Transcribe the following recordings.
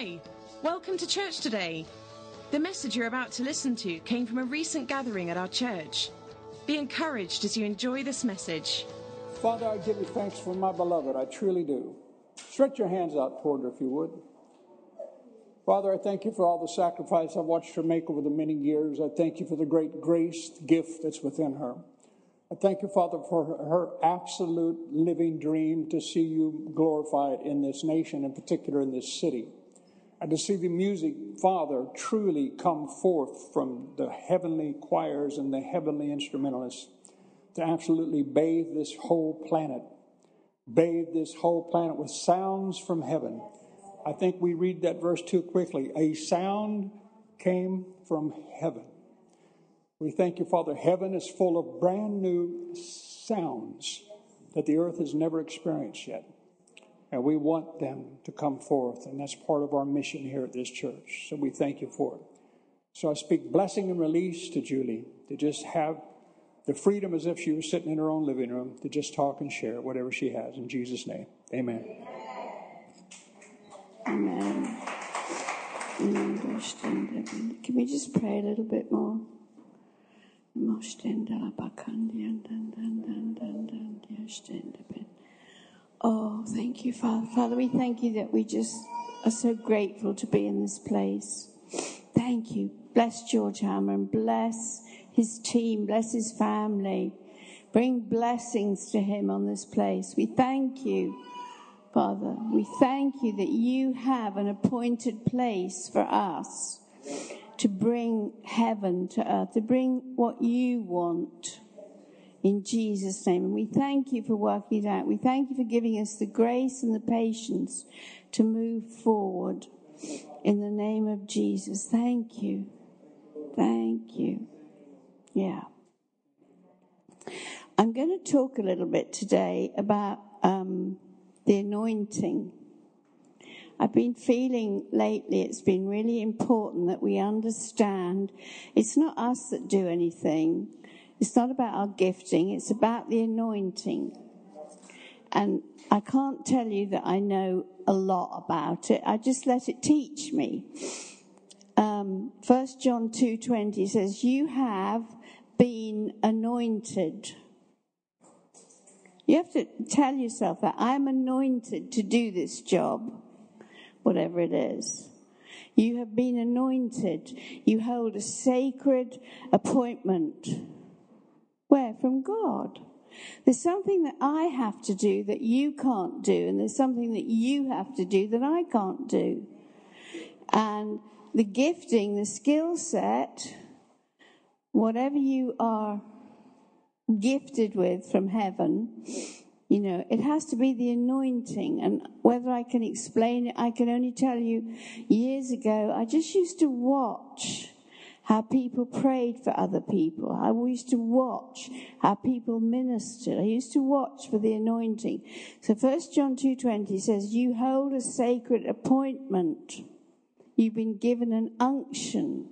Hi, welcome to church today. The message you're about to listen to came from a recent gathering at our church. Be encouraged as you enjoy this message. Father, I give you thanks for my beloved. I truly do. Stretch your hands out toward her if you would. Father, I thank you for all the sacrifice I've watched her make over the many years. I thank you for the great grace, gift that's within her. I thank you, Father, for her, her absolute living dream to see you glorified in this nation, in particular in this city and to see the music, Father, truly come forth from the heavenly choirs and the heavenly instrumentalists to absolutely bathe this whole planet, bathe this whole planet with sounds from heaven. I think we read that verse too quickly. A sound came from heaven. We thank you, Father. Heaven is full of brand new sounds that the earth has never experienced yet. And we want them to come forth. And that's part of our mission here at this church. So we thank you for it. So I speak blessing and release to Julie to just have the freedom as if she was sitting in her own living room to just talk and share whatever she has. In Jesus' name, amen. Amen. Can we just pray a little bit more? Oh, thank you, Father. Father, we thank you that we just are so grateful to be in this place. Thank you. Bless George Hammond. Bless his team. Bless his family. Bring blessings to him on this place. We thank you, Father. We thank you that you have an appointed place for us to bring heaven to earth, to bring what you want in Jesus' name. And we thank you for working it out. We thank you for giving us the grace and the patience to move forward in the name of Jesus. Thank you. Thank you. Yeah. I'm going to talk a little bit today about um, the anointing. I've been feeling lately it's been really important that we understand it's not us that do anything. It's not about our gifting, it's about the anointing. And I can't tell you that I know a lot about it. I just let it teach me. Um, 1 John 2.20 says, You have been anointed. You have to tell yourself that I'm anointed to do this job, whatever it is. You have been anointed. You hold a sacred appointment. Where? From God. There's something that I have to do that you can't do, and there's something that you have to do that I can't do. And the gifting, the skill set, whatever you are gifted with from heaven, you know, it has to be the anointing. And whether I can explain it, I can only tell you years ago, I just used to watch how people prayed for other people. I used to watch how people ministered. I used to watch for the anointing. So First John 2.20 says, you hold a sacred appointment. You've been given an unction.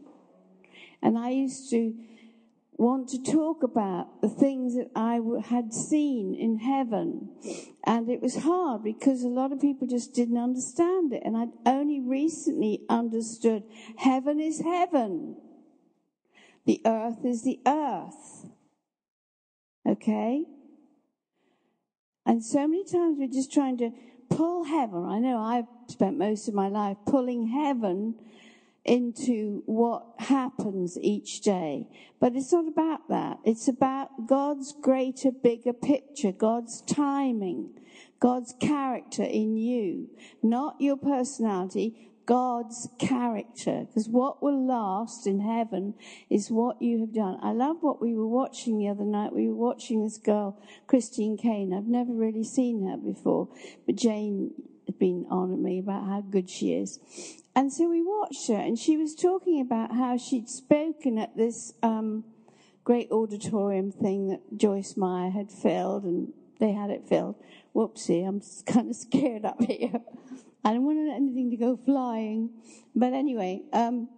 And I used to want to talk about the things that I had seen in heaven. And it was hard because a lot of people just didn't understand it. And I'd only recently understood heaven is heaven. The earth is the earth. Okay? And so many times we're just trying to pull heaven. I know I've spent most of my life pulling heaven into what happens each day. But it's not about that. It's about God's greater, bigger picture, God's timing, God's character in you, not your personality, God's character. Because what will last in heaven is what you have done. I love what we were watching the other night. We were watching this girl, Christine Caine. I've never really seen her before, but Jane had been on at me about how good she is. And so we watched her, and she was talking about how she'd spoken at this um, great auditorium thing that Joyce Meyer had filled, and they had it filled. Whoopsie, I'm kind of scared up here. I don't want anything to go flying. But anyway, um,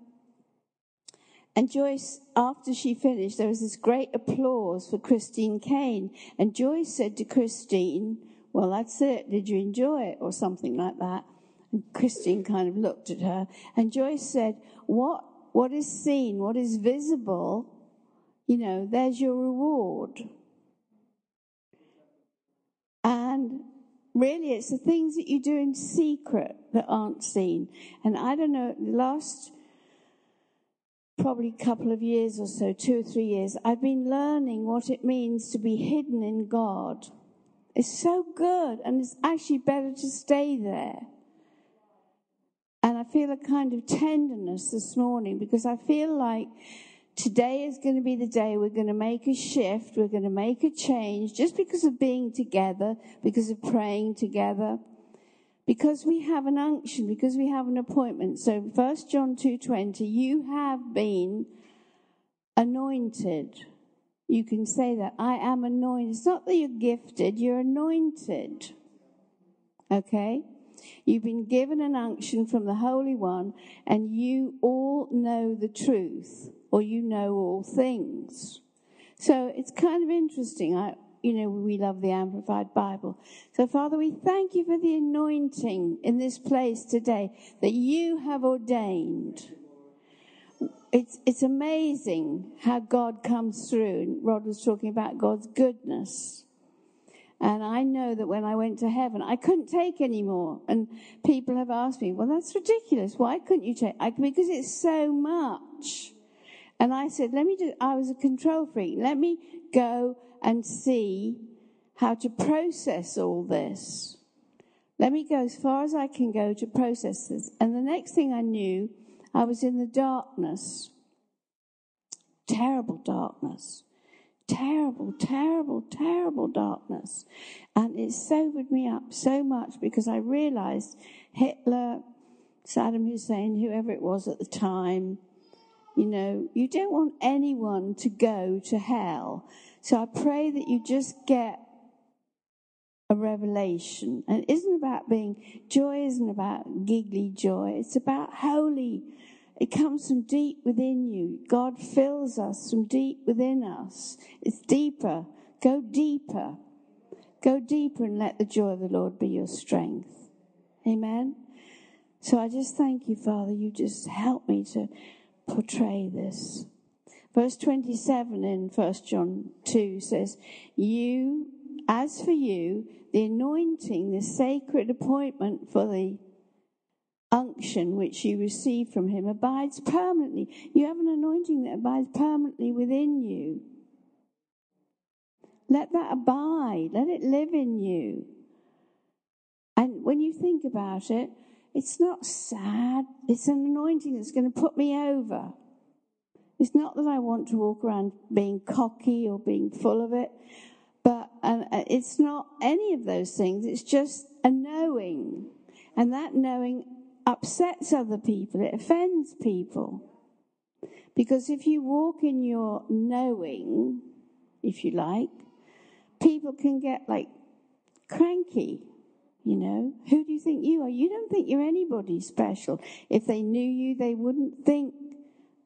and Joyce, after she finished, there was this great applause for Christine Caine. And Joyce said to Christine, Well, that's it. Did you enjoy it? Or something like that. And Christine kind of looked at her, and Joyce said, What, what is seen, what is visible, you know, there's your reward. And really, it's the things that you do in secret that aren't seen. And I don't know, the last probably couple of years or so, two or three years, I've been learning what it means to be hidden in God. It's so good, and it's actually better to stay there. And I feel a kind of tenderness this morning because I feel like today is going to be the day we're going to make a shift, we're going to make a change just because of being together, because of praying together, because we have an unction, because we have an appointment. So 1 John 2:20, you have been anointed. You can say that I am anointed. It's not that you're gifted, you're anointed. Okay? You've been given an unction from the Holy One, and you all know the truth, or you know all things. So it's kind of interesting. I, you know, we love the Amplified Bible. So, Father, we thank you for the anointing in this place today that you have ordained. It's, it's amazing how God comes through. Rod was talking about God's goodness. And I know that when I went to heaven, I couldn't take any more. And people have asked me, well, that's ridiculous. Why couldn't you take? I, because it's so much. And I said, let me do, I was a control freak. Let me go and see how to process all this. Let me go as far as I can go to process this. And the next thing I knew, I was in the darkness. Terrible darkness terrible, terrible, terrible darkness. And it sobered me up so much because I realized Hitler, Saddam Hussein, whoever it was at the time, you know, you don't want anyone to go to hell. So I pray that you just get a revelation. And it isn't about being, joy isn't about giggly joy. It's about holy it comes from deep within you. God fills us from deep within us. It's deeper. Go deeper. Go deeper and let the joy of the Lord be your strength. Amen. So I just thank you, Father. You just help me to portray this. Verse 27 in 1 John 2 says, You, as for you, the anointing, the sacred appointment for the unction which you receive from him abides permanently. You have an anointing that abides permanently within you. Let that abide, let it live in you. And when you think about it, it's not sad, it's an anointing that's going to put me over. It's not that I want to walk around being cocky or being full of it, but uh, it's not any of those things. It's just a knowing. And that knowing upsets other people, it offends people. Because if you walk in your knowing, if you like, people can get like cranky. You know, who do you think you are? You don't think you're anybody special. If they knew you, they wouldn't think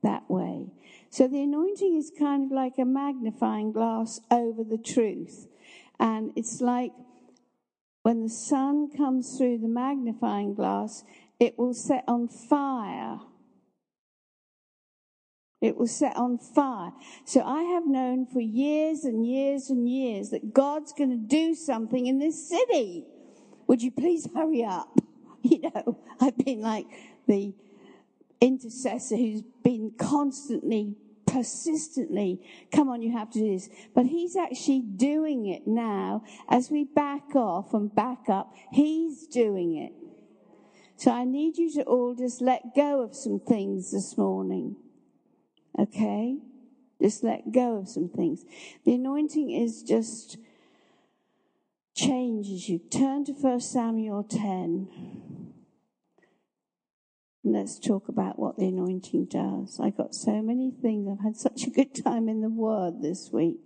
that way. So the anointing is kind of like a magnifying glass over the truth. And it's like when the sun comes through the magnifying glass, it will set on fire. It will set on fire. So I have known for years and years and years that God's going to do something in this city. Would you please hurry up? You know, I've been like the intercessor who's been constantly, persistently, come on, you have to do this. But he's actually doing it now as we back off and back up. He's doing it. So I need you to all just let go of some things this morning. Okay? Just let go of some things. The anointing is just changes you. Turn to 1 Samuel 10. Let's talk about what the anointing does. I got so many things. I've had such a good time in the Word this week.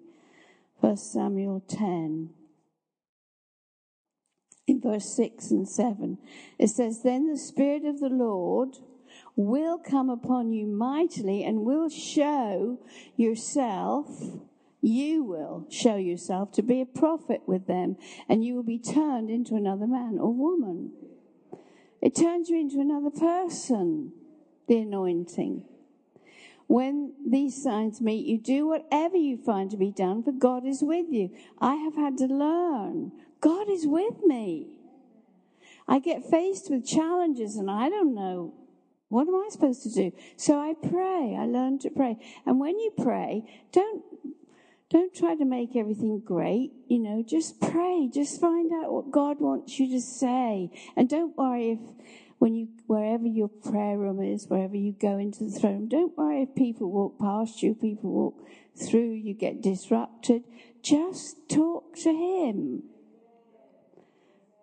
1 Samuel 10 in verse 6 and 7. It says, Then the Spirit of the Lord will come upon you mightily and will show yourself, you will show yourself to be a prophet with them, and you will be turned into another man or woman. It turns you into another person, the anointing. When these signs meet you, do whatever you find to be done, for God is with you. I have had to learn God is with me. I get faced with challenges and I don't know what am I supposed to do? So I pray. I learn to pray. And when you pray, don't don't try to make everything great, you know, just pray. Just find out what God wants you to say. And don't worry if when you wherever your prayer room is, wherever you go into the throne, don't worry if people walk past you, people walk through, you get disrupted. Just talk to him.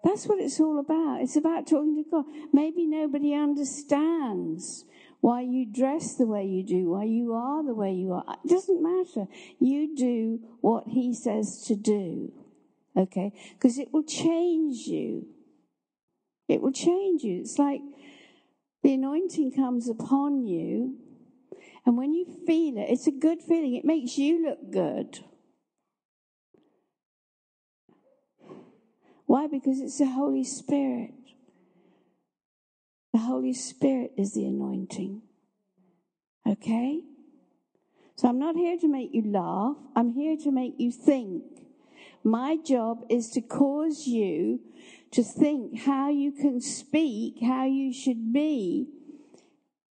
That's what it's all about. It's about talking to God. Maybe nobody understands why you dress the way you do, why you are the way you are. It doesn't matter. You do what He says to do. Okay? Because it will change you. It will change you. It's like the anointing comes upon you, and when you feel it, it's a good feeling. It makes you look good. Why? Because it's the Holy Spirit. The Holy Spirit is the anointing. Okay? So I'm not here to make you laugh. I'm here to make you think. My job is to cause you to think how you can speak, how you should be,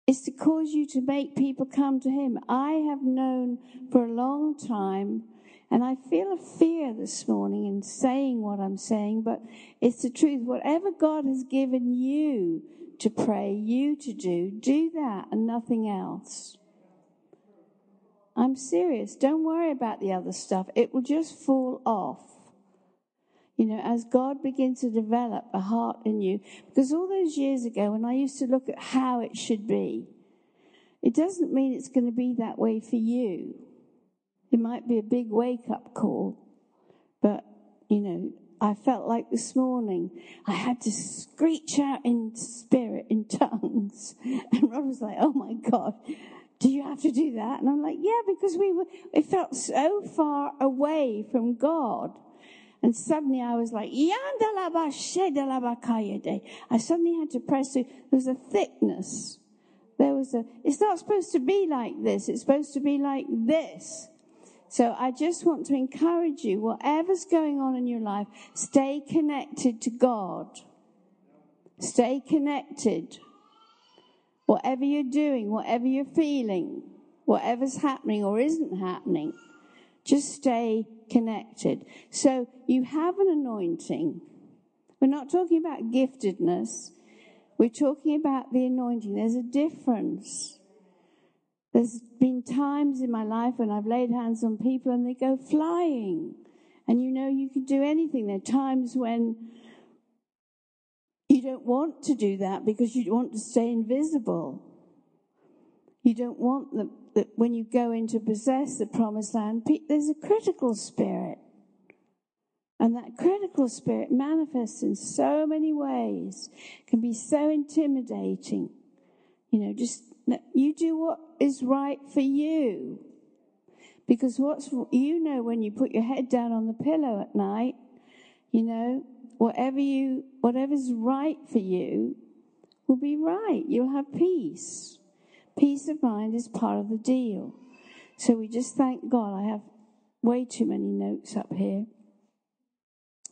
is to cause you to make people come to Him. I have known for a long time and I feel a fear this morning in saying what I'm saying, but it's the truth. Whatever God has given you to pray, you to do, do that and nothing else. I'm serious. Don't worry about the other stuff. It will just fall off. You know, as God begins to develop a heart in you. Because all those years ago, when I used to look at how it should be, it doesn't mean it's going to be that way for you. It might be a big wake up call, but you know, I felt like this morning I had to screech out in spirit, in tongues. And Rod was like, oh my God, do you have to do that? And I'm like, yeah, because we were, it felt so far away from God. And suddenly I was like, I suddenly had to press through. There was a thickness. There was a, it's not supposed to be like this. It's supposed to be like this. So I just want to encourage you, whatever's going on in your life, stay connected to God. Stay connected. Whatever you're doing, whatever you're feeling, whatever's happening or isn't happening, just stay connected. So you have an anointing. We're not talking about giftedness. We're talking about the anointing. There's a difference. There's been times in my life when I've laid hands on people and they go flying. And you know, you can do anything. There are times when you don't want to do that because you want to stay invisible. You don't want that when you go in to possess the promised land, there's a critical spirit. And that critical spirit manifests in so many ways, can be so intimidating. You know, just you do what is right for you. Because what's, you know, when you put your head down on the pillow at night, you know, whatever you, whatever's right for you will be right. You'll have peace. Peace of mind is part of the deal. So we just thank God. I have way too many notes up here.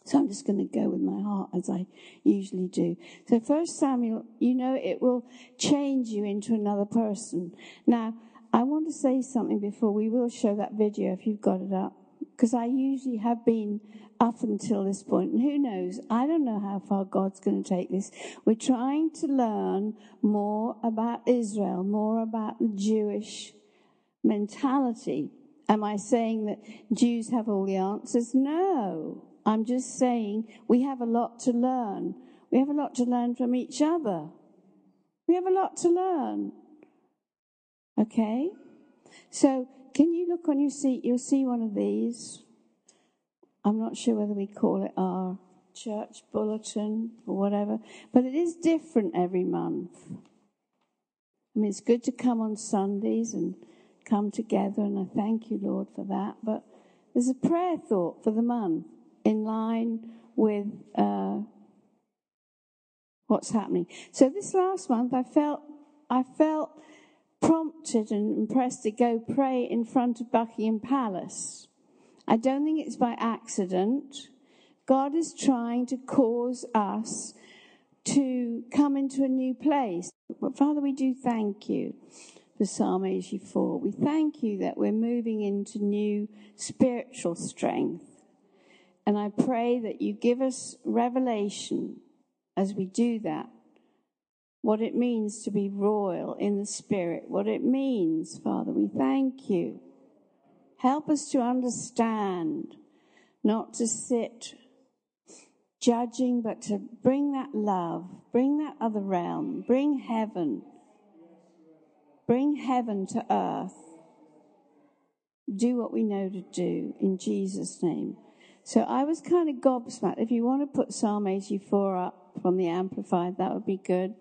So I'm just going to go with my heart as I usually do. So first Samuel, you know, it will change you into another person. Now, I want to say something before we will show that video if you've got it up. Because I usually have been up until this point. point, and who knows? I don't know how far God's going to take this. We're trying to learn more about Israel, more about the Jewish mentality. Am I saying that Jews have all the answers? No. I'm just saying we have a lot to learn. We have a lot to learn from each other. We have a lot to learn. Okay? So, can you look on your seat? You'll see one of these. I'm not sure whether we call it our church bulletin or whatever, but it is different every month. I mean, it's good to come on Sundays and come together, and I thank you, Lord, for that. But there's a prayer thought for the month in line with uh, what's happening. So this last month, I felt, I felt prompted and impressed to go pray in front of Buckingham Palace. I don't think it's by accident. God is trying to cause us to come into a new place. But Father, we do thank you for Psalm 84. We thank you that we're moving into new spiritual strength. And I pray that you give us revelation as we do that. What it means to be royal in the spirit, what it means, Father, we thank you. Help us to understand, not to sit judging, but to bring that love, bring that other realm, bring heaven, bring heaven to earth. Do what we know to do in Jesus' name. So I was kind of gobsmacked. If you want to put Psalm 84 up from the Amplified, that would be good.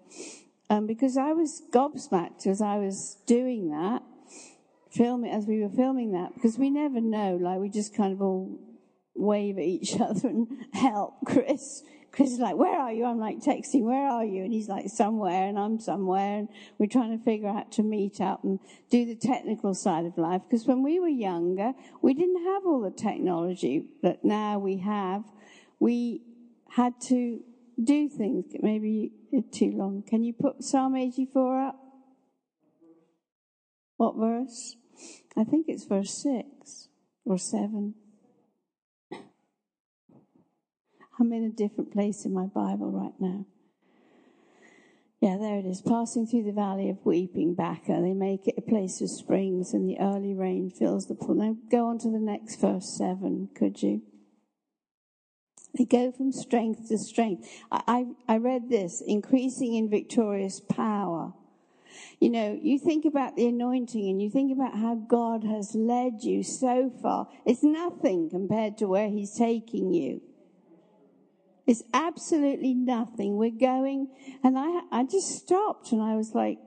Um, because I was gobsmacked as I was doing that, filming, as we were filming that, because we never know, like we just kind of all wave at each other and help Chris. Chris is like, where are you? I'm like texting, where are you? And he's like, somewhere, and I'm somewhere. And we're trying to figure out to meet up and do the technical side of life. Because when we were younger, we didn't have all the technology that now we have. We had to do things. Maybe too long. Can you put Psalm 84 up? What verse? I think it's verse 6 or 7. I'm in a different place in my Bible right now. Yeah, there it is. Passing through the valley of weeping, Baca. They make it a place of springs, and the early rain fills the pool. Now go on to the next verse 7, could you? They go from strength to strength. I, I, I read this increasing in victorious power. You know, you think about the anointing and you think about how God has led you so far. It's nothing compared to where He's taking you. It's absolutely nothing. We're going, and I, I just stopped and I was like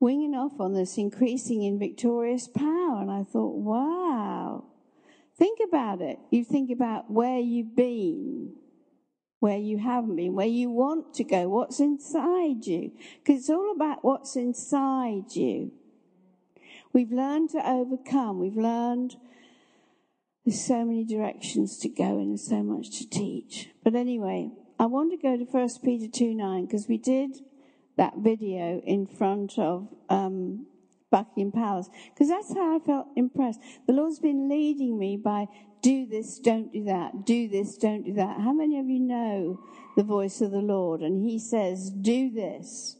winging off on this increasing in victorious power. And I thought, wow. Think about it. You think about where you've been, where you haven't been, where you want to go, what's inside you. Because it's all about what's inside you. We've learned to overcome. We've learned there's so many directions to go and so much to teach. But anyway, I want to go to 1 Peter 2 9 because we did that video in front of um, Buckingham Palace because that's how I felt impressed. The Lord's been leading me by do this, don't do that, do this, don't do that. How many of you know the voice of the Lord? And He says, do this.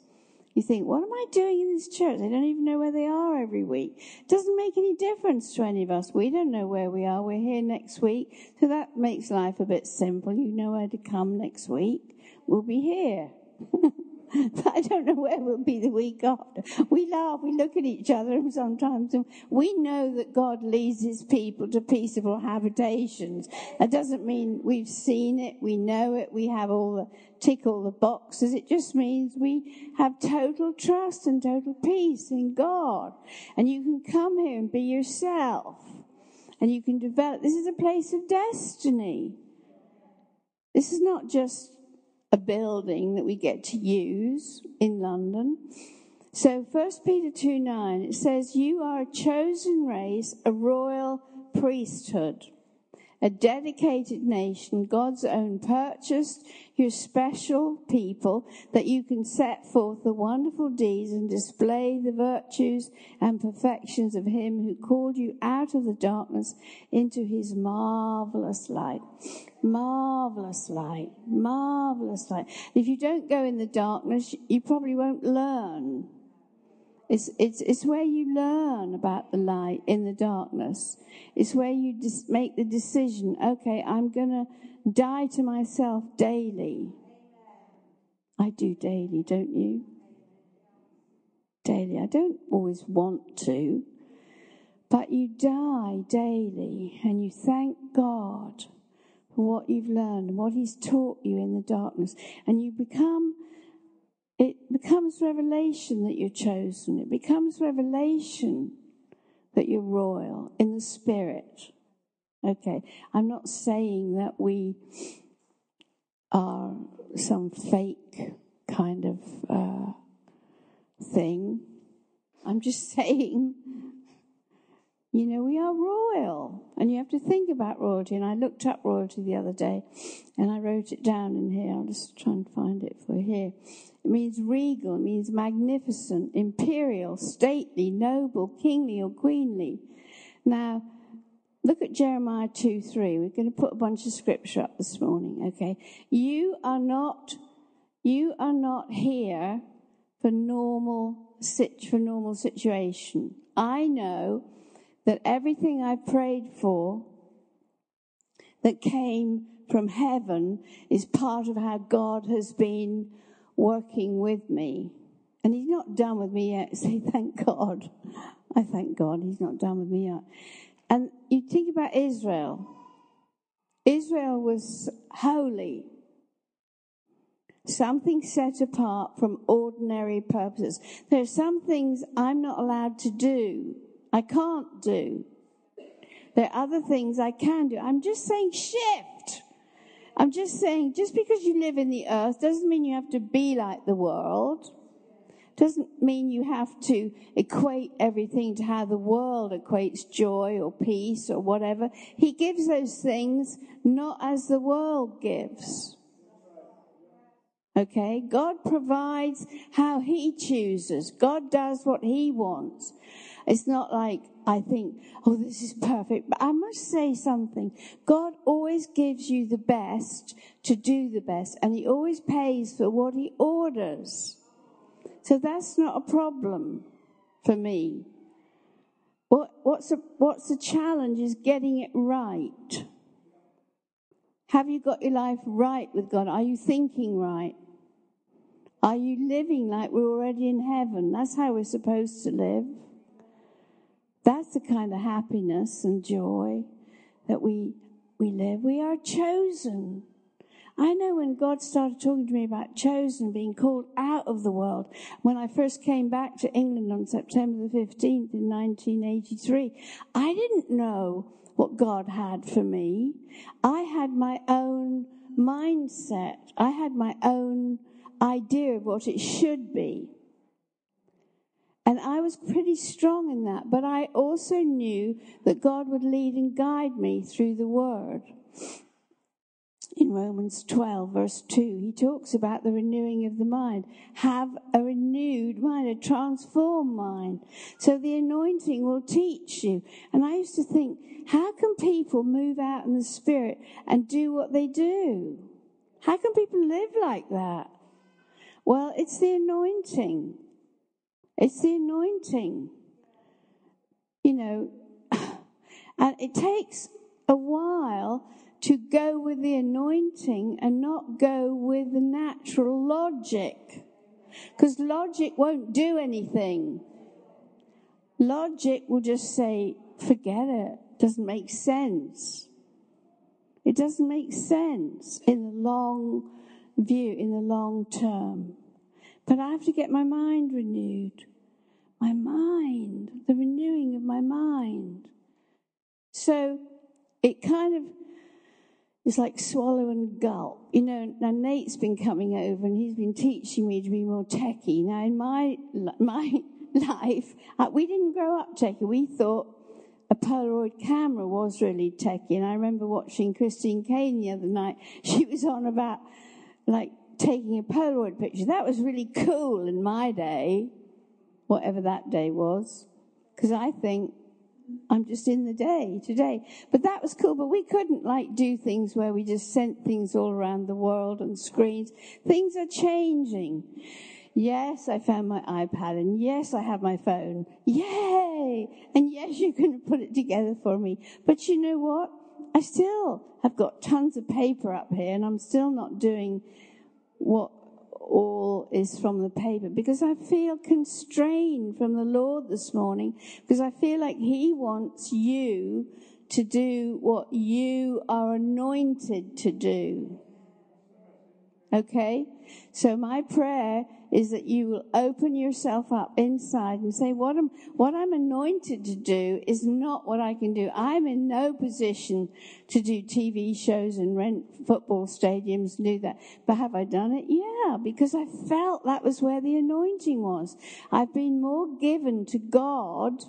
You think, what am I doing in this church? They don't even know where they are every week. It doesn't make any difference to any of us. We don't know where we are. We're here next week. So that makes life a bit simple. You know where to come next week. We'll be here. but I don't know where we'll be the week after. We laugh, we look at each other sometimes, and we know that God leads his people to peaceable habitations. That doesn't mean we've seen it, we know it, we have all the, tick all the boxes. It just means we have total trust and total peace in God. And you can come here and be yourself. And you can develop. This is a place of destiny. This is not just a building that we get to use in London. So 1 Peter 2 9, it says, You are a chosen race, a royal priesthood, a dedicated nation, God's own purchased, you're special people that you can set forth the wonderful deeds and display the virtues and perfections of Him who called you out of the darkness into His marvelous light. Marvelous light. Marvelous light. If you don't go in the darkness, you probably won't learn. It's, it's, it's where you learn about the light in the darkness. It's where you dis- make the decision, okay, I'm going to die to myself daily. I do daily, don't you? Daily. I don't always want to, but you die daily and you thank God for what you've learned what He's taught you in the darkness. And you become, it becomes revelation that you're chosen. It becomes revelation that you're royal in the spirit. Okay, I'm not saying that we are some fake kind of uh, thing. I'm just saying, you know, we are royal, and you have to think about royalty. And I looked up royalty the other day, and I wrote it down in here. I'll just try and find it for here. It means regal, it means magnificent, imperial, stately, noble, kingly, or queenly. Now, look at Jeremiah 2 3. We're going to put a bunch of scripture up this morning, okay? You are not, you are not here for normal, sit for normal situation. I know that everything I prayed for that came from heaven is part of how God has been working with me. And he's not done with me yet. Say, thank God. I thank God he's not done with me yet. And you think about Israel. Israel was holy. Something set apart from ordinary purposes. There are some things I'm not allowed to do I can't do. There are other things I can do. I'm just saying shift. I'm just saying just because you live in the earth doesn't mean you have to be like the world. Doesn't mean you have to equate everything to how the world equates joy or peace or whatever. He gives those things not as the world gives. Okay? God provides how He chooses. God does what He wants. It's not like I think, oh, this is perfect. But I must say something. God always gives you the best to do the best, and He always pays for what He orders. So that's not a problem for me. What, what's, a, what's the challenge is getting it right. Have you got your life right with God? Are you thinking right? Are you living like we're already in heaven? That's how we're supposed to live. That's the kind of happiness and joy that we, we live. We are chosen. I know when God started talking to me about chosen, being called out of the world, when I first came back to England on September the 15th in 1983, I didn't know what God had for me. I had my own mindset. I had my own idea of what it should be. And I was pretty strong in that, but I also knew that God would lead and guide me through the word. In Romans 12, verse 2, he talks about the renewing of the mind. Have a renewed mind, a transformed mind. So the anointing will teach you. And I used to think, how can people move out in the spirit and do what they do? How can people live like that? Well, it's the anointing. It's the anointing. You know, and it takes a while to go with the anointing and not go with the natural logic. Because logic won't do anything. Logic will just say, forget it. Doesn't make sense. It doesn't make sense in the long view, in the long term. But I have to get my mind renewed. My mind, the renewing of my mind. So it kind of is like swallow and gulp. You know, now Nate's been coming over and he's been teaching me to be more techie. Now, in my, my life, uh, we didn't grow up techie. We thought a Polaroid camera was really techie. And I remember watching Christine Caine the other night. She was on about like taking a Polaroid picture. That was really cool in my day, whatever that day was, because I think I'm just in the day today. But that was cool. But we couldn't like do things where we just sent things all around the world on screens. Things are changing. Yes, I found my iPad, and yes, I have my phone. Yay! And yes, you can put it together for me. But you know what? I still have got tons of paper up here, and I'm still not doing what all is from the paper because I feel constrained from the Lord this morning because I feel like He wants you to do what you are anointed to do. Okay? So my prayer is that you will open yourself up inside and say, what I'm, what I'm anointed to do is not what I can do. I'm in no position to do TV shows and rent football stadiums and do that. But have I done it? Yeah, because I felt that was where the anointing was. I've been more given to God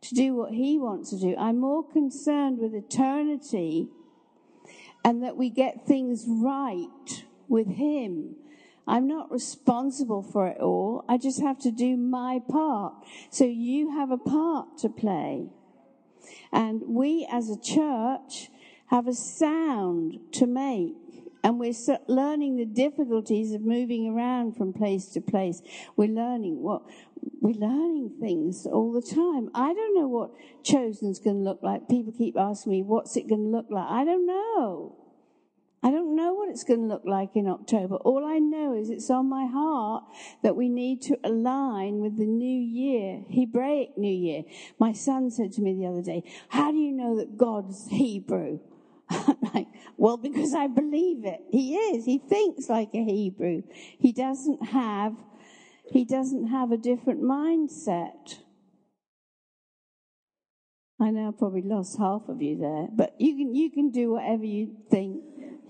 to do what He wants to do. I'm more concerned with eternity and that we get things right with Him. I'm not responsible for it all. I just have to do my part. So you have a part to play. And we as a church have a sound to make. And we're learning the difficulties of moving around from place to place. We're learning what, we're learning things all the time. I don't know what chosen's going to look like. People keep asking me, what's it going to look like? I don't know. I don't know what it's going to look like in October. All I know is it's on my heart that we need to align with the new year, Hebraic New Year. My son said to me the other day, How do you know that God's Hebrew? like, well, because I believe it. He is. He thinks like a Hebrew. He doesn't have, he doesn't have a different mindset. I know I probably lost half of you there, but you can, you can do whatever you think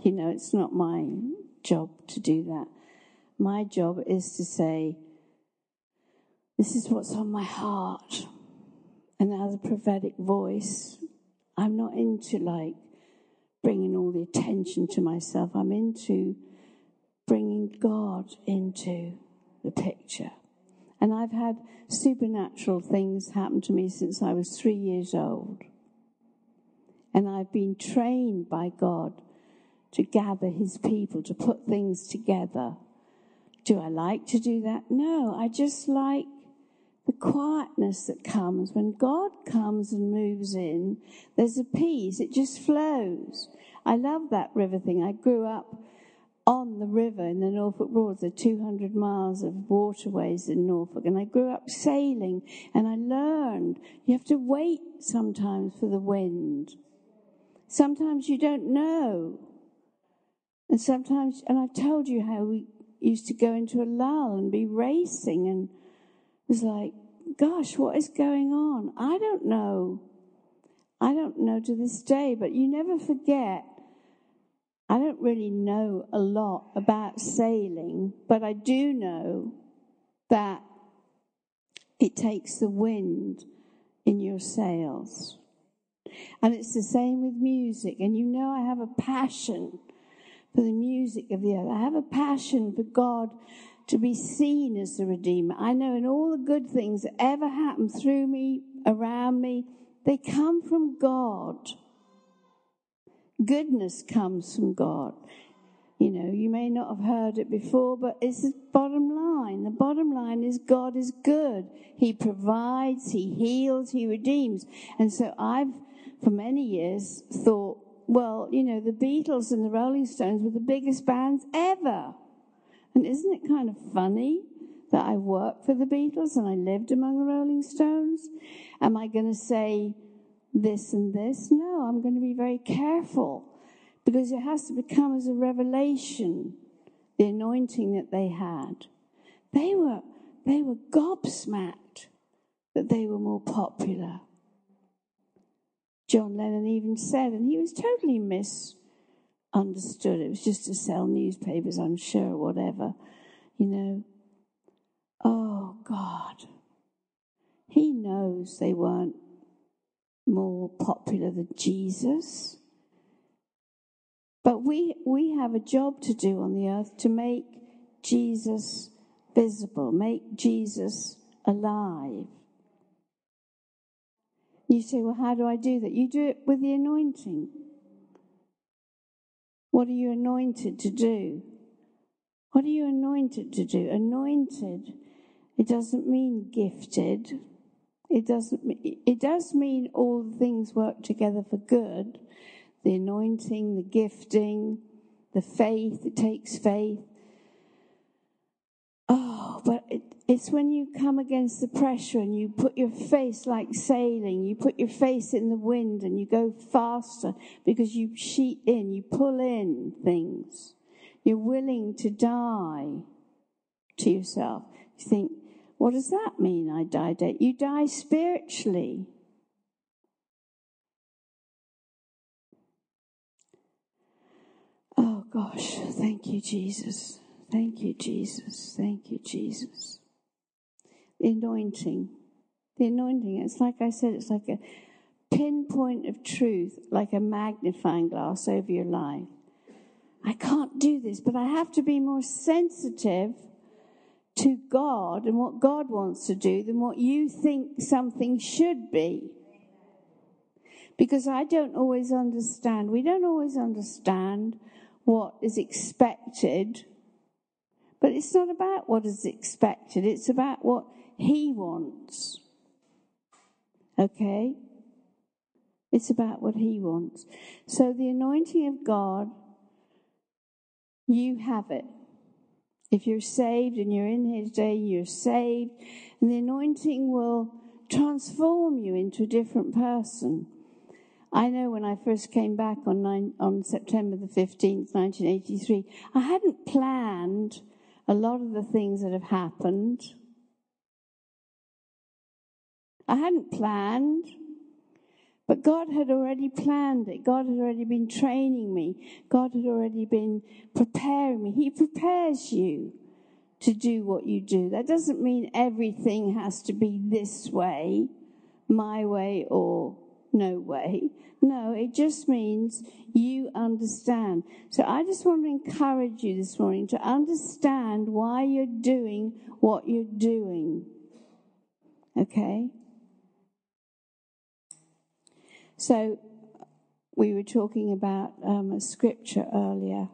you know, it's not my job to do that. My job is to say, this is what's on my heart. And as a prophetic voice, I'm not into like bringing all the attention to myself. I'm into bringing God into the picture. And I've had supernatural things happen to me since I was three years old. And I've been trained by God to gather his people, to put things together. Do I like to do that? No, I just like the quietness that comes when God comes and moves in. There's a peace, it just flows. I love that river thing. I grew up on the river in the Norfolk Broads, the 200 miles of waterways in Norfolk, and I grew up sailing and I learned you have to wait sometimes for the wind. Sometimes you don't know and sometimes, and I've told you how we used to go into a lull and be racing and it was like, gosh, what is going on? I don't know. I don't know to this day, but you never forget. I don't really know a lot about sailing, but I do know that it takes the wind in your sails. And it's the same with music. And you know, I have a passion for the music of the earth. I have a passion for God to be seen as the Redeemer. I know in all the good things that ever happen through me, around me, they come from God. Goodness comes from God. You know, you may not have heard it before, but it's the bottom line. The bottom line is God is good. He provides, He heals, He redeems. And so I've, for many years, thought well, you know, the Beatles and the Rolling Stones were the biggest bands ever. And isn't it kind of funny that I worked for the Beatles and I lived among the Rolling Stones? Am I going to say this and this? No, I'm going to be very careful because it has to become as a revelation the anointing that they had. They were, they were gobsmacked that they were more popular. John Lennon even said, and he was totally misunderstood. It was just to sell newspapers, I'm sure, whatever. You know, oh God. He knows they weren't more popular than Jesus. But we, we have a job to do on the earth to make Jesus visible, make Jesus alive. You say, well, how do I do that? You do it with the anointing. What are you anointed to do? What are you anointed to do? Anointed, it doesn't mean gifted. It doesn't. It does mean all things work together for good. The anointing, the gifting, the faith. It takes faith. Oh, but it, it's when you come against the pressure and you put your face like sailing, you put your face in the wind and you go faster because you sheet in, you pull in things. You're willing to die to yourself. You think, what does that mean? I die dead. You die spiritually. Oh gosh, thank you, Jesus. Thank you, Jesus. Thank you, Jesus. The anointing. The anointing. It's like I said, it's like a pinpoint of truth, like a magnifying glass over your life. I can't do this, but I have to be more sensitive to God and what God wants to do than what you think something should be. Because I don't always understand, we don't always understand what is expected, but it's not about what is expected, it's about what He wants. Okay? It's about what He wants. So the anointing of God, you have it. If you're saved and you're in here today, you're saved, and the anointing will transform you into a different person. I know when I first came back on, nine, on September the 15th, 1983, I hadn't planned a lot of the things that have happened. I hadn't planned, but God had already planned it. God had already been training me. God had already been preparing me. He prepares you to do what you do. That doesn't mean everything has to be this way, my way, or no way. No, it just means you understand. So I just want to encourage you this morning to understand why you're doing what you're doing. Okay? So we were talking about um, a scripture earlier.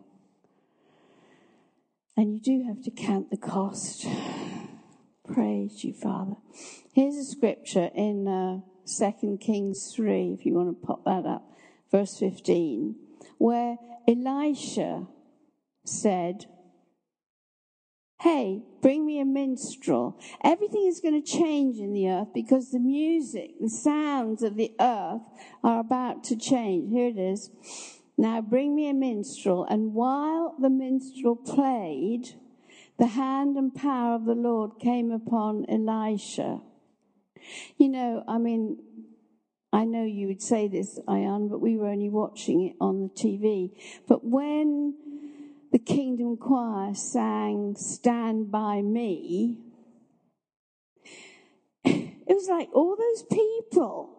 And you do have to count the cost. Praise you, Father. Here's a scripture in uh, 2 Kings 3, if you want to pop that up, verse 15, where Elisha said, Hey, bring me a minstrel. Everything is going to change in the earth because the music, the sounds of the earth are about to change. Here it is. Now bring me a minstrel. And while the minstrel played, the hand and power of the Lord came upon Elisha. You know, I mean, I know you would say this, Ian, but we were only watching it on the TV. But when the Kingdom Choir sang Stand By Me, it was like all those people,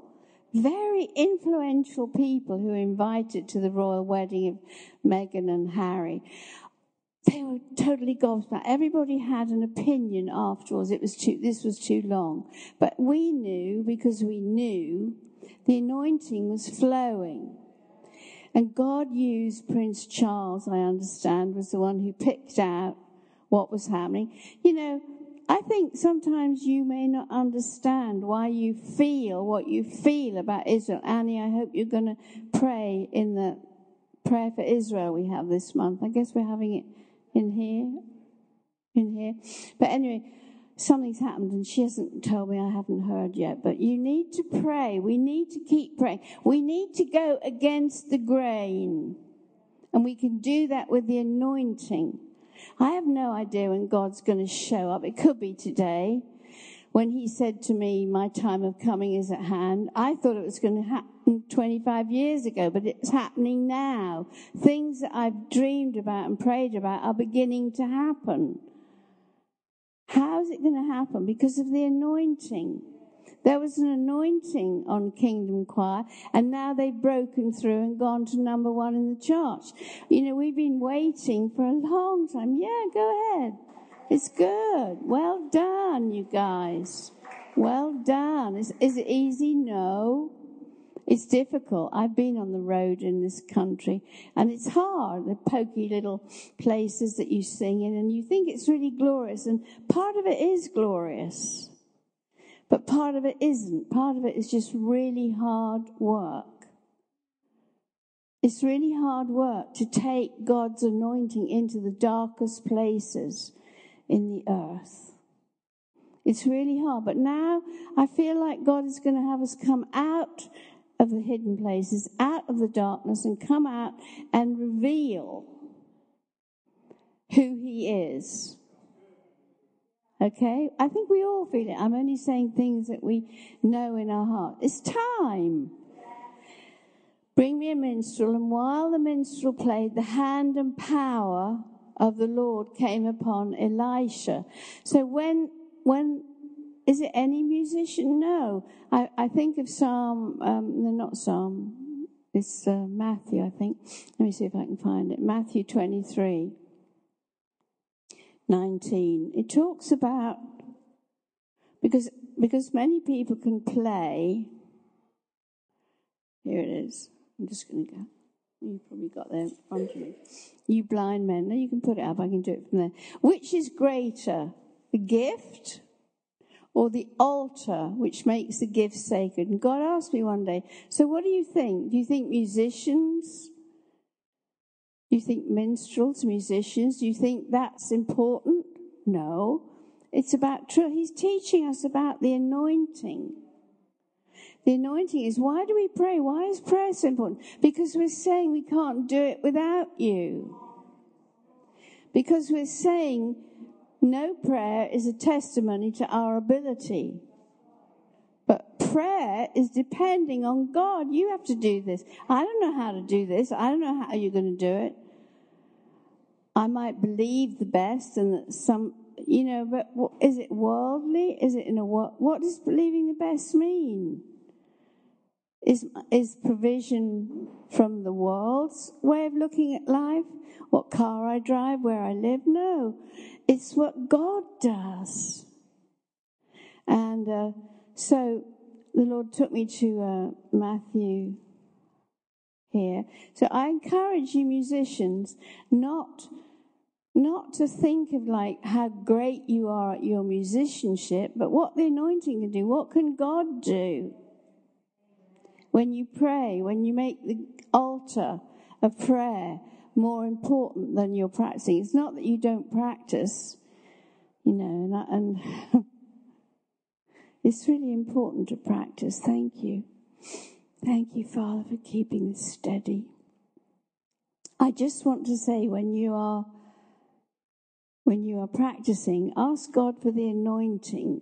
very influential people who were invited to the royal wedding of Meghan and Harry, they were totally gobsmacked. Everybody had an opinion afterwards. It was too, this was too long. But we knew, because we knew, the anointing was flowing. And God used Prince Charles, I understand, was the one who picked out what was happening. You know, I think sometimes you may not understand why you feel what you feel about Israel. Annie, I hope you're going to pray in the prayer for Israel we have this month. I guess we're having it in here. In here. But anyway, something's happened and she hasn't told me I haven't heard yet. But you need to pray. We need to keep praying. We need to go against the grain. And we can do that with the anointing. I have no idea when God's going to show up. It could be today. When he said to me, My time of coming is at hand, I thought it was going to happen 25 years ago, but it's happening now. Things that I've dreamed about and prayed about are beginning to happen. How is it going to happen? Because of the anointing. There was an anointing on Kingdom Choir, and now they've broken through and gone to number one in the charts. You know, we've been waiting for a long time. Yeah, go ahead. It's good. Well done, you guys. Well done. Is, is it easy? No. It's difficult. I've been on the road in this country and it's hard. The pokey little places that you sing in and you think it's really glorious and part of it is glorious. But part of it isn't. Part of it is just really hard work. It's really hard work to take God's anointing into the darkest places in the earth. It's really hard. But now I feel like God is going to have us come out of the hidden places, out of the darkness, and come out and reveal who He is. Okay? I think we all feel it. I'm only saying things that we know in our heart. It's time. Bring me a minstrel, and while the minstrel played, the hand and power of the Lord came upon Elisha. So when when is it any musician? No. I, I think of Psalm, um, no, not Psalm, it's uh, Matthew, I think. Let me see if I can find it. Matthew 23, 19. It talks about, because, because many people can play. Here it is. I'm just going to go. You probably got there front of me. You blind men. No, you can put it up. I can do it from there. Which is greater, the gift or the altar which makes the gift sacred? And God asked me one day, so what do you think? Do you think musicians? Do you think minstrels, musicians? Do you think that's important? No. It's about truth. He's teaching us about the anointing. The anointing is why do we pray? Why is prayer so important? Because we're saying we can't do it without you. Because we're saying no prayer is a testimony to our ability. But prayer is depending on God. You have to do this. I don't know how to do this. I don't know how you're going to do it. I might believe the best and that some, you know, but is it worldly? Is it in a what? What does believing the best mean? Is, is provision from the world's way of looking at life? What car I drive, where I live? No. It's what God does. And uh, so the Lord took me to uh, Matthew here. So I encourage you musicians not not to think of like how great you are at your musicianship, but what the anointing can do. What can God do? When you pray, when you make the altar of prayer more important than you're practicing. It's not that you don't practice, you know, and, and it's really important to practice. Thank you. Thank you, Father, for keeping this steady. I just want to say when you are when you are practicing, ask God for the anointing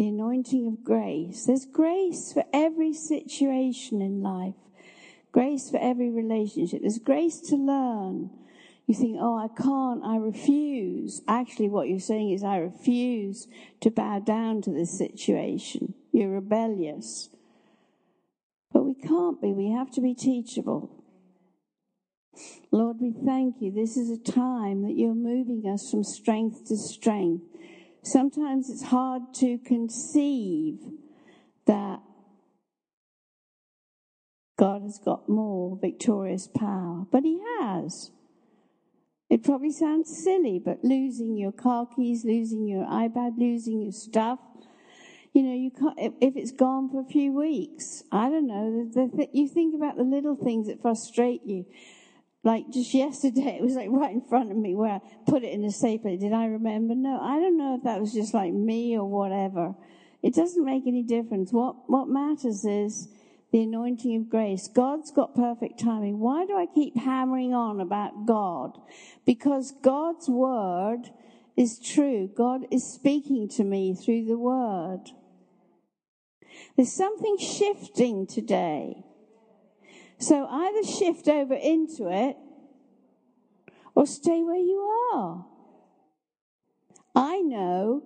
the anointing of grace. There's grace for every situation in life, grace for every relationship. There's grace to learn. You think, oh, I can't, I refuse. Actually, what you're saying is, I refuse to bow down to this situation. You're rebellious. But we can't be, we have to be teachable. Lord, we thank you. This is a time that you're moving us from strength to strength sometimes it's hard to conceive that God has got more victorious power, but He has. It probably sounds silly, but losing your car keys, losing your iPad, losing your stuff, you know, you can't, if it's gone for a few weeks, I don't know, the, the, you think about the little things that frustrate you like just yesterday, it was like right in front of me where I put it in the safe. Did I remember? No, I don't know if that was just like me or whatever. It doesn't make any difference. What, what matters is the anointing of grace. God's got perfect timing. Why do I keep hammering on about God? Because God's word is true. God is speaking to me through the word. There's something shifting today. So either shift over into it or stay where you are. I know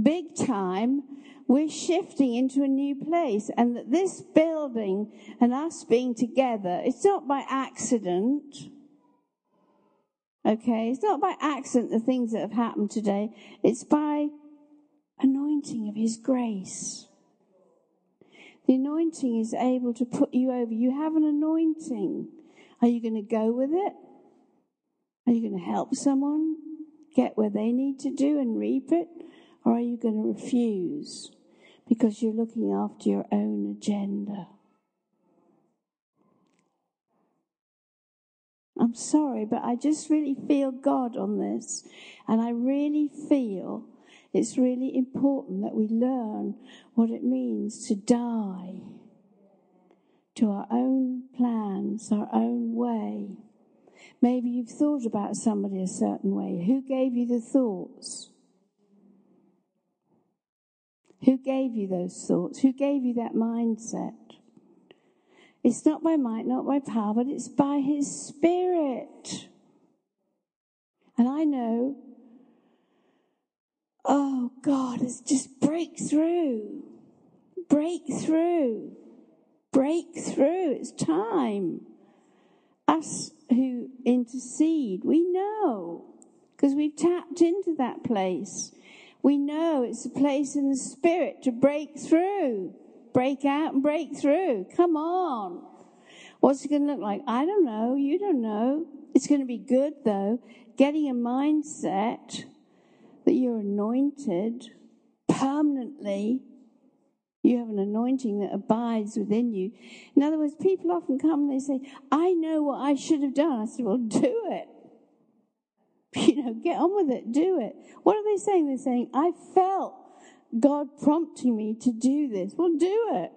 big time we're shifting into a new place and that this building and us being together, it's not by accident. Okay, it's not by accident the things that have happened today. It's by anointing of His grace. The anointing is able to put you over. You have an anointing. Are you going to go with it? Are you going to help someone get where they need to do and reap it? Or are you going to refuse because you're looking after your own agenda? I'm sorry, but I just really feel God on this. And I really feel it's really important that we learn what it means to die to our own plans, our own way. Maybe you've thought about somebody a certain way. Who gave you the thoughts? Who gave you those thoughts? Who gave you that mindset? It's not by might, not by power, but it's by His Spirit. And I know, oh God, it's just break through, break through, break through. It's time. Us who intercede, we know because we've tapped into that place. We know it's a place in the spirit to break through, break out and break through. Come on. What's it going to look like? I don't know. You don't know. It's going to be good though. Getting a mindset that you're anointed permanently. You have an anointing that abides within you. In other words, people often come and they say, I know what I should have done. I said, Well, do it. You know, get on with it, do it. What are they saying? They're saying, I felt God prompting me to do this. Well, do it.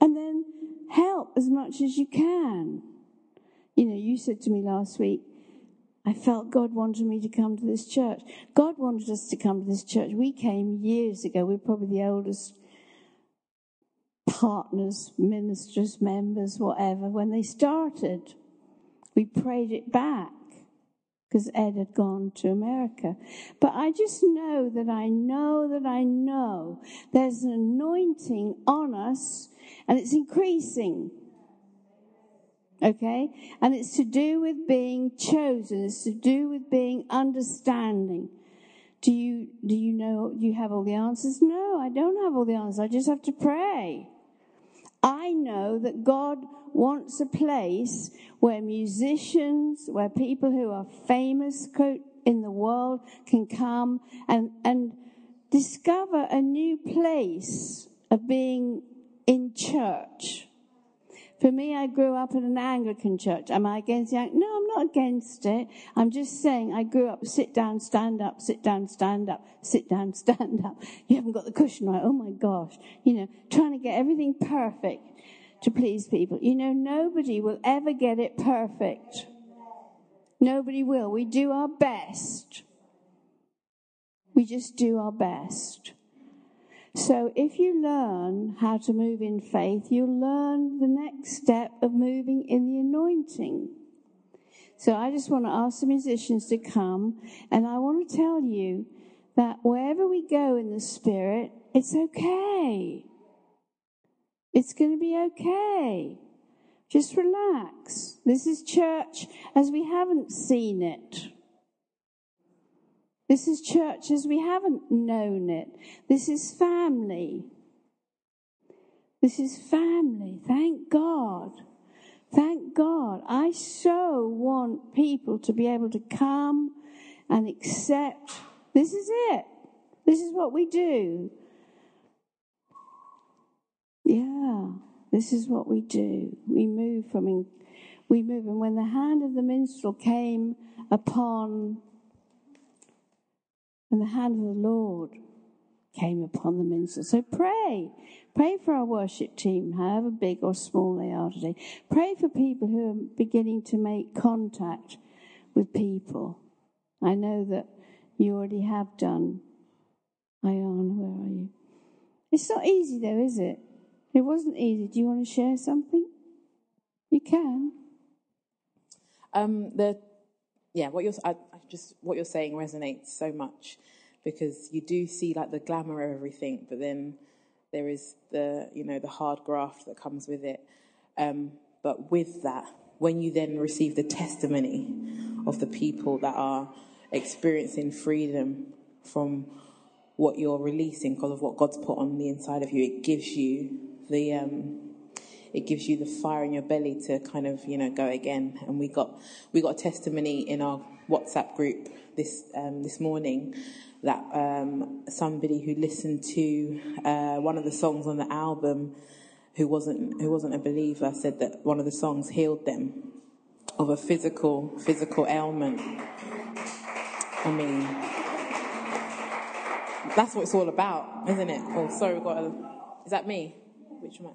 And then help as much as you can. You know, you said to me last week, I felt God wanted me to come to this church. God wanted us to come to this church. We came years ago. We're probably the oldest partners, ministers, members, whatever, when they started. We prayed it back because Ed had gone to America. But I just know that I know that I know there's an anointing on us and it's increasing. Okay? And it's to do with being chosen. It's to do with being understanding. Do you, do you know you have all the answers? No, I don't have all the answers. I just have to pray. I know that God wants a place where musicians, where people who are famous in the world can come and, and discover a new place of being in church. For me, I grew up in an Anglican church. Am I against the Anglican? No, I'm not against it. I'm just saying I grew up sit down, stand up, sit down, stand up, sit down, stand up. You haven't got the cushion right. Oh my gosh. You know, trying to get everything perfect to please people. You know, nobody will ever get it perfect. Nobody will. We do our best. We just do our best. So if you learn how to move in faith, you'll learn the next step of moving in the anointing. So I just want to ask the musicians to come, and I want to tell you that wherever we go in the Spirit, it's okay. It's going to be okay. Just relax. This is church as we haven't seen it. This is church as we haven't known it. This is family. This is family. Thank God. Thank God. I so want people to be able to come and accept this is it. This is what we do. Yeah, this is what we do. We move from, in, we move. And when the hand of the minstrel came upon, and the hand of the Lord came upon the minstrel. So pray. Pray for our worship team, however big or small they are today. Pray for people who are beginning to make contact with people. I know that you already have done. Ayana, where are you? It's not easy though, is it? It wasn't easy. Do you want to share something? You can. Um, the yeah, what you're I, just what you're saying resonates so much because you do see like the glamour of everything, but then there is the you know the hard graft that comes with it. Um, but with that, when you then receive the testimony of the people that are experiencing freedom from what you're releasing because of what God's put on the inside of you, it gives you the um, it gives you the fire in your belly to kind of you know go again. And we got we got a testimony in our WhatsApp group this um, this morning that um, somebody who listened to uh, one of the songs on the album who wasn't who wasn't a believer said that one of the songs healed them of a physical physical ailment. I mean, that's what it's all about, isn't it? Oh, sorry, we got a. Is that me? which one?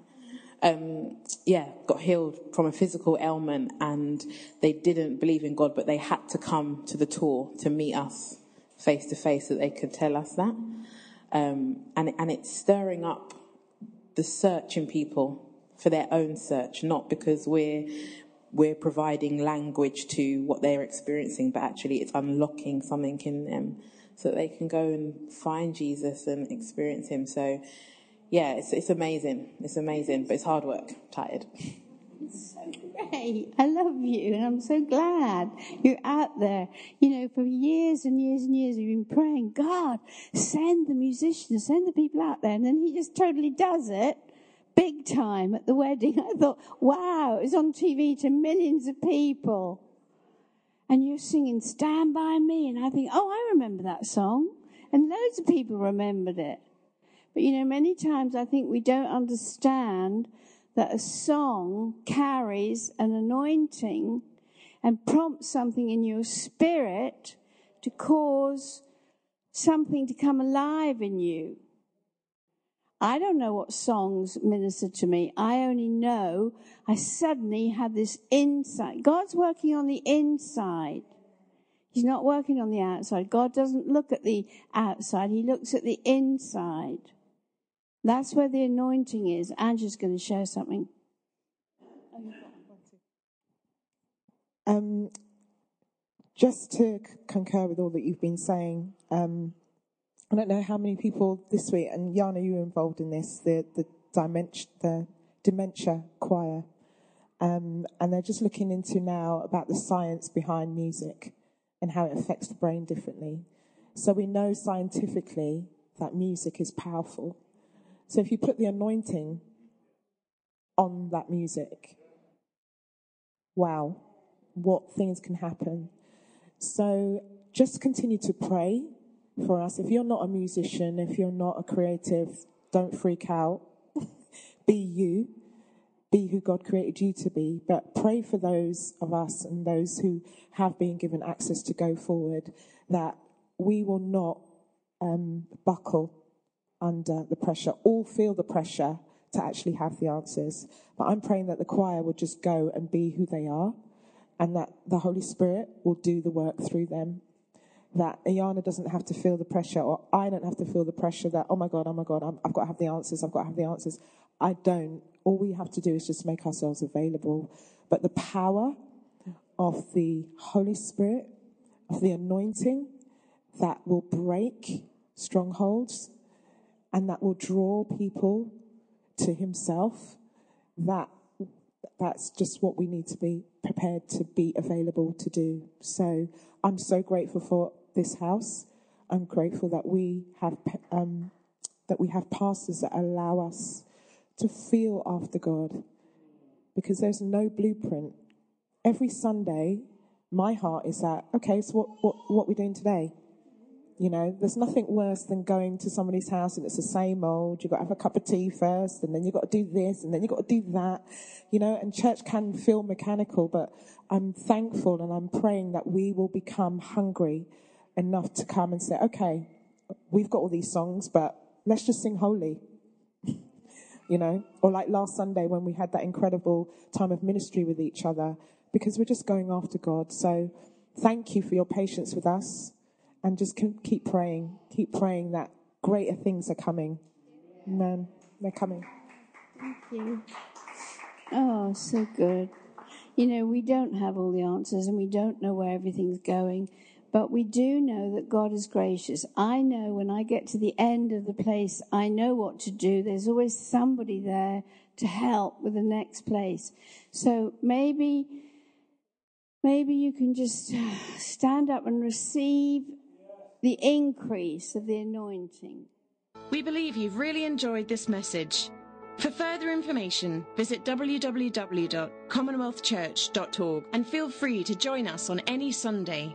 Um, yeah, got healed from a physical ailment, and they didn't believe in God, but they had to come to the tour to meet us face to face so they could tell us that. um, and and it's stirring up the search in people for their own search, not because we're we're providing language to what they're experiencing, but actually it's unlocking something in them so that they can go and find Jesus and experience Him. So, yeah, it's it's amazing. It's amazing, but it's hard work. tired. It's so great. I love you, and I'm so glad you're out there. You know, for years and years and years, you've been praying, God, send the musicians, send the people out there, and then He just totally does it big time at the wedding. I thought, wow, it was on TV to millions of people. And you're singing Stand By Me. And I think, oh, I remember that song. And loads of people remembered it. But you know, many times I think we don't understand that a song carries an anointing and prompts something in your spirit to cause something to come alive in you. I don't know what songs minister to me. I only know I suddenly had this insight. God's working on the inside. He's not working on the outside. God doesn't look at the outside. He looks at the inside. That's where the anointing is. Angie's going to share something. Um, just to concur with all that you've been saying, um, I don't know how many people this week, and Yana, you were involved in this, the, the, dementia, the dementia choir. Um, and they're just looking into now about the science behind music and how it affects the brain differently. So we know scientifically that music is powerful. So if you put the anointing on that music, wow, what things can happen. So just continue to pray for us. If you're not a musician, if you're not a creative, don't freak out. be you. Be who God created you to be. But pray for those of us and those who have been given access to go forward that we will not um, buckle under the pressure, all feel the pressure to actually have the answers. But I'm praying that the choir will just go and be who they are and that the Holy Spirit will do the work through them that Ayana doesn't have to feel the pressure, or I don't have to feel the pressure that, oh my God, oh my God, i have got to have the answers, I've got to have the answers. I don't. All we have to do is just make ourselves available. But the power of the Holy Spirit, of the anointing that will break strongholds and that will draw people to Himself, that that's just what we need to be prepared to be available to do. So I'm so grateful for this house. I'm grateful that we have um, that we have pastors that allow us to feel after God, because there's no blueprint. Every Sunday, my heart is that okay. So what what what are we doing today? You know, there's nothing worse than going to somebody's house and it's the same old. You've got to have a cup of tea first, and then you've got to do this, and then you've got to do that. You know, and church can feel mechanical, but I'm thankful and I'm praying that we will become hungry enough to come and say, okay, we've got all these songs, but let's just sing holy. you know, or like last Sunday when we had that incredible time of ministry with each other, because we're just going after God. So thank you for your patience with us and just keep praying, keep praying that greater things are coming. Amen. They're coming. Thank you. Oh, so good. You know, we don't have all the answers and we don't know where everything's going. But we do know that God is gracious. I know when I get to the end of the place, I know what to do. There's always somebody there to help with the next place. So maybe, maybe you can just stand up and receive the increase of the anointing. We believe you've really enjoyed this message. For further information, visit www.commonwealthchurch.org and feel free to join us on any Sunday.